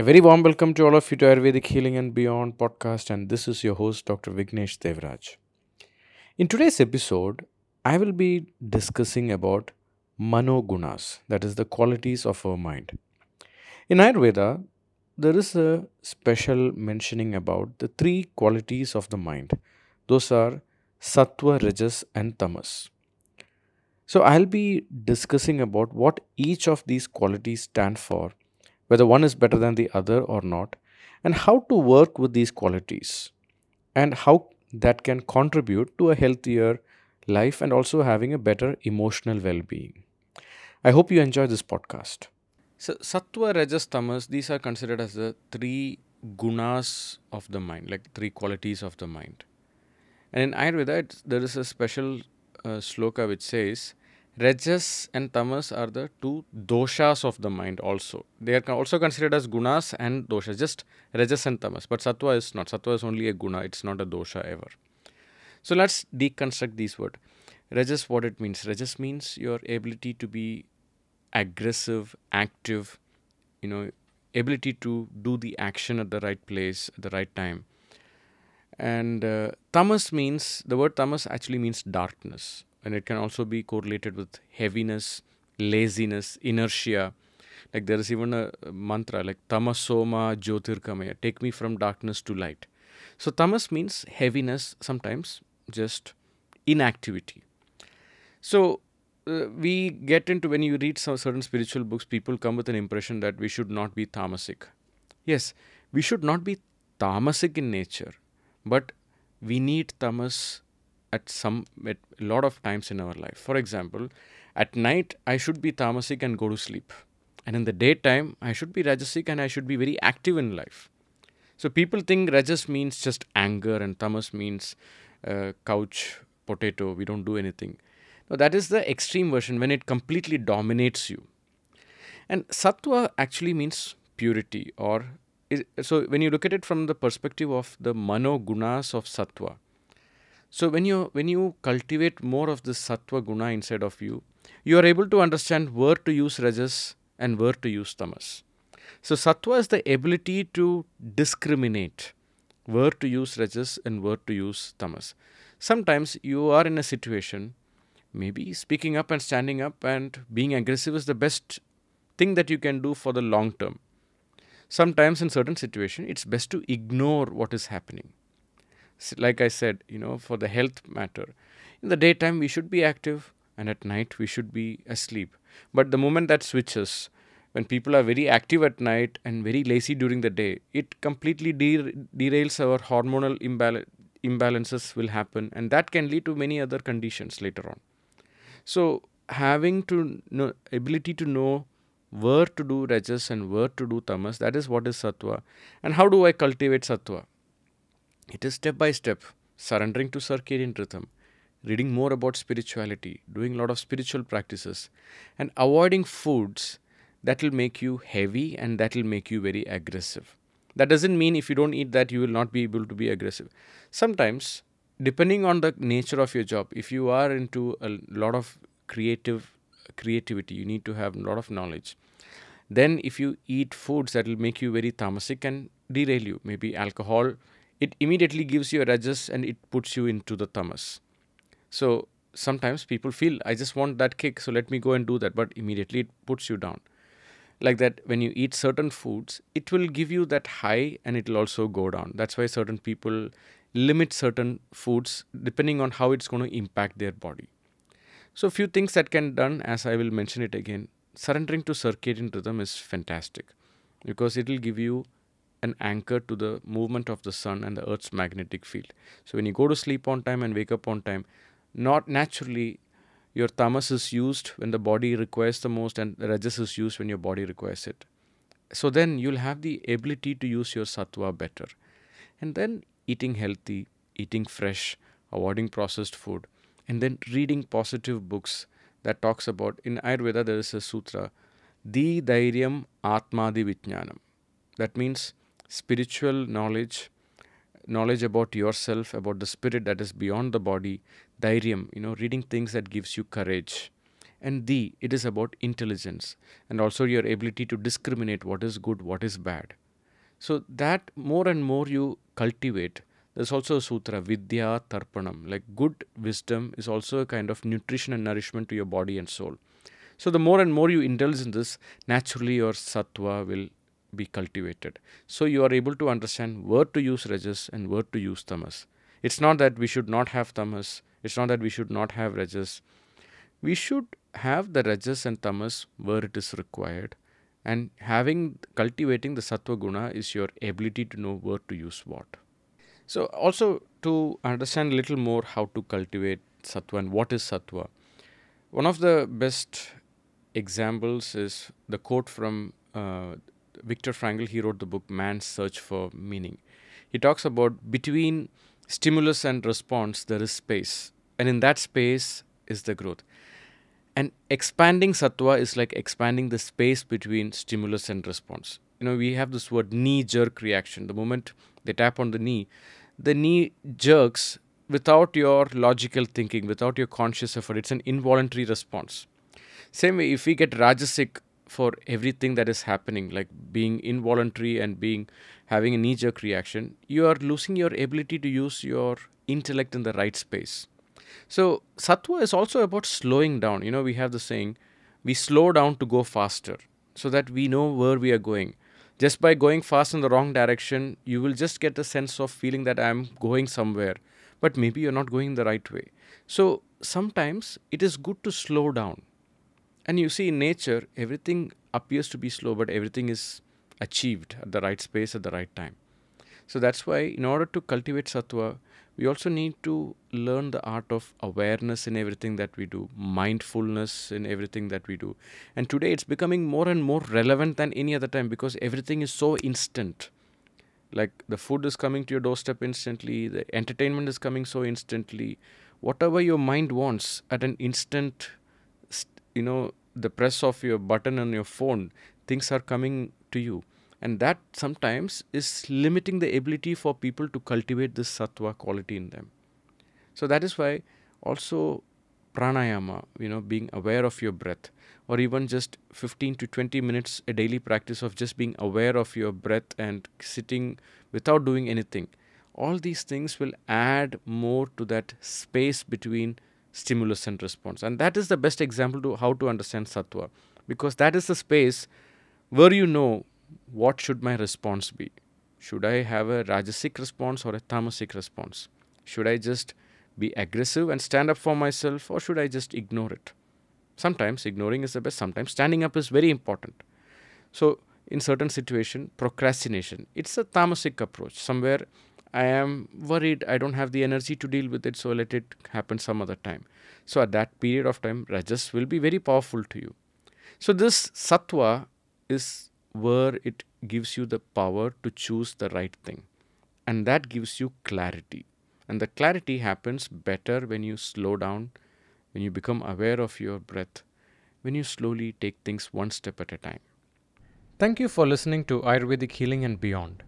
A very warm welcome to all of you to Ayurvedic Healing and Beyond podcast, and this is your host, Dr. Vignesh Devraj. In today's episode, I will be discussing about manogunas, that is, the qualities of our mind. In Ayurveda, there is a special mentioning about the three qualities of the mind. Those are sattva, rajas, and tamas. So I'll be discussing about what each of these qualities stand for whether one is better than the other or not, and how to work with these qualities, and how that can contribute to a healthier life and also having a better emotional well being. I hope you enjoy this podcast. So, Sattva, Rajas, Tamas, these are considered as the three gunas of the mind, like three qualities of the mind. And in Ayurveda, there is a special uh, sloka which says, Rajas and Tamas are the two doshas of the mind also. They are also considered as gunas and doshas, just Rajas and Tamas. But Sattva is not. Sattva is only a guna, it's not a dosha ever. So let's deconstruct these words. Rajas, what it means? Rajas means your ability to be aggressive, active, you know, ability to do the action at the right place, at the right time. And uh, tamas means, the word tamas actually means darkness and it can also be correlated with heaviness, laziness, inertia. Like there is even a mantra like tamasoma jyotirgamaya, take me from darkness to light. So tamas means heaviness, sometimes just inactivity. So uh, we get into when you read some certain spiritual books, people come with an impression that we should not be tamasic. Yes, we should not be tamasic in nature, but we need tamas at some at a lot of times in our life. For example, at night I should be tamasic and go to sleep, and in the daytime I should be rajasic and I should be very active in life. So people think rajas means just anger and tamas means uh, couch potato. We don't do anything. No, that is the extreme version when it completely dominates you. And sattva actually means purity, or is, so when you look at it from the perspective of the mano gunas of sattva, so when you when you cultivate more of this sattva guna inside of you, you are able to understand where to use rajas and where to use tamas. So sattva is the ability to discriminate where to use rajas and where to use tamas. Sometimes you are in a situation, maybe speaking up and standing up and being aggressive is the best thing that you can do for the long term. Sometimes in certain situation, it's best to ignore what is happening like I said, you know, for the health matter. In the daytime, we should be active, and at night, we should be asleep. But the moment that switches, when people are very active at night and very lazy during the day, it completely de- derails our hormonal imbal- imbalances will happen, and that can lead to many other conditions later on. So, having to know ability to know where to do rajas and where to do tamas, that is what is sattva. And how do I cultivate sattva? It is step by step, surrendering to circadian rhythm, reading more about spirituality, doing a lot of spiritual practices, and avoiding foods that will make you heavy and that will make you very aggressive. That doesn't mean if you don't eat that, you will not be able to be aggressive. Sometimes, depending on the nature of your job, if you are into a lot of creative creativity, you need to have a lot of knowledge. Then, if you eat foods that will make you very tamasic and derail you, maybe alcohol it immediately gives you a rajas and it puts you into the tamas. So sometimes people feel, I just want that kick, so let me go and do that, but immediately it puts you down. Like that, when you eat certain foods, it will give you that high and it will also go down. That's why certain people limit certain foods depending on how it's going to impact their body. So, few things that can done, as I will mention it again, surrendering to circadian rhythm is fantastic because it will give you an anchor to the movement of the sun and the earth's magnetic field. So when you go to sleep on time and wake up on time, not naturally your tamas is used when the body requires the most and the rajas is used when your body requires it. So then you'll have the ability to use your sattva better. And then eating healthy, eating fresh, avoiding processed food, and then reading positive books that talks about in Ayurveda there is a sutra, Di Dhairyam Atmadi Vijnanam. That means spiritual knowledge, knowledge about yourself, about the spirit that is beyond the body, dhairyam, you know, reading things that gives you courage. And the, it is about intelligence and also your ability to discriminate what is good, what is bad. So that more and more you cultivate, there's also a sutra, Vidya Tarpanam. Like good wisdom is also a kind of nutrition and nourishment to your body and soul. So the more and more you indulge in this, naturally your sattva will be cultivated. So you are able to understand where to use rajas and where to use tamas. It's not that we should not have tamas. It's not that we should not have rajas. We should have the rajas and tamas where it is required. And having cultivating the sattva guna is your ability to know where to use what. So also to understand a little more how to cultivate sattva and what is sattva. One of the best examples is the quote from uh, Viktor Frankl. He wrote the book Man's Search for Meaning. He talks about between stimulus and response, there is space. And in that space is the growth. And expanding sattva is like expanding the space between stimulus and response. You know, we have this word knee jerk reaction. The moment they tap on the knee, the knee jerks without your logical thinking, without your conscious effort. It's an involuntary response. Same way, if we get rajasic for everything that is happening, like being involuntary and being having a knee jerk reaction, you are losing your ability to use your intellect in the right space. So, sattva is also about slowing down. You know, we have the saying, we slow down to go faster so that we know where we are going. Just by going fast in the wrong direction, you will just get a sense of feeling that I'm going somewhere, but maybe you're not going the right way. So, sometimes it is good to slow down and you see in nature, everything appears to be slow, but everything is achieved at the right space at the right time. So that's why, in order to cultivate sattva, we also need to learn the art of awareness in everything that we do, mindfulness in everything that we do. And today it's becoming more and more relevant than any other time because everything is so instant. Like the food is coming to your doorstep instantly, the entertainment is coming so instantly. Whatever your mind wants at an instant you know the press of your button on your phone things are coming to you. And that sometimes is limiting the ability for people to cultivate this sattva quality in them. So that is why also pranayama you know being aware of your breath or even just 15 to 20 minutes a daily practice of just being aware of your breath and sitting without doing anything all these things will add more to that space between stimulus and response. And that is the best example to how to understand sattva because that is the space where you know what should my response be. Should I have a rajasic response or a tamasic response? Should I just be aggressive and stand up for myself or should I just ignore it? Sometimes ignoring is the best, sometimes standing up is very important. So in certain situation procrastination it's a tamasic approach somewhere I am worried I don't have the energy to deal with it, so let it happen some other time. So at that period of time, Rajas will be very powerful to you. So this Sattva is where it gives you the power to choose the right thing. And that gives you clarity. And the clarity happens better when you slow down, when you become aware of your breath, when you slowly take things one step at a time. Thank you for listening to Ayurvedic Healing and Beyond.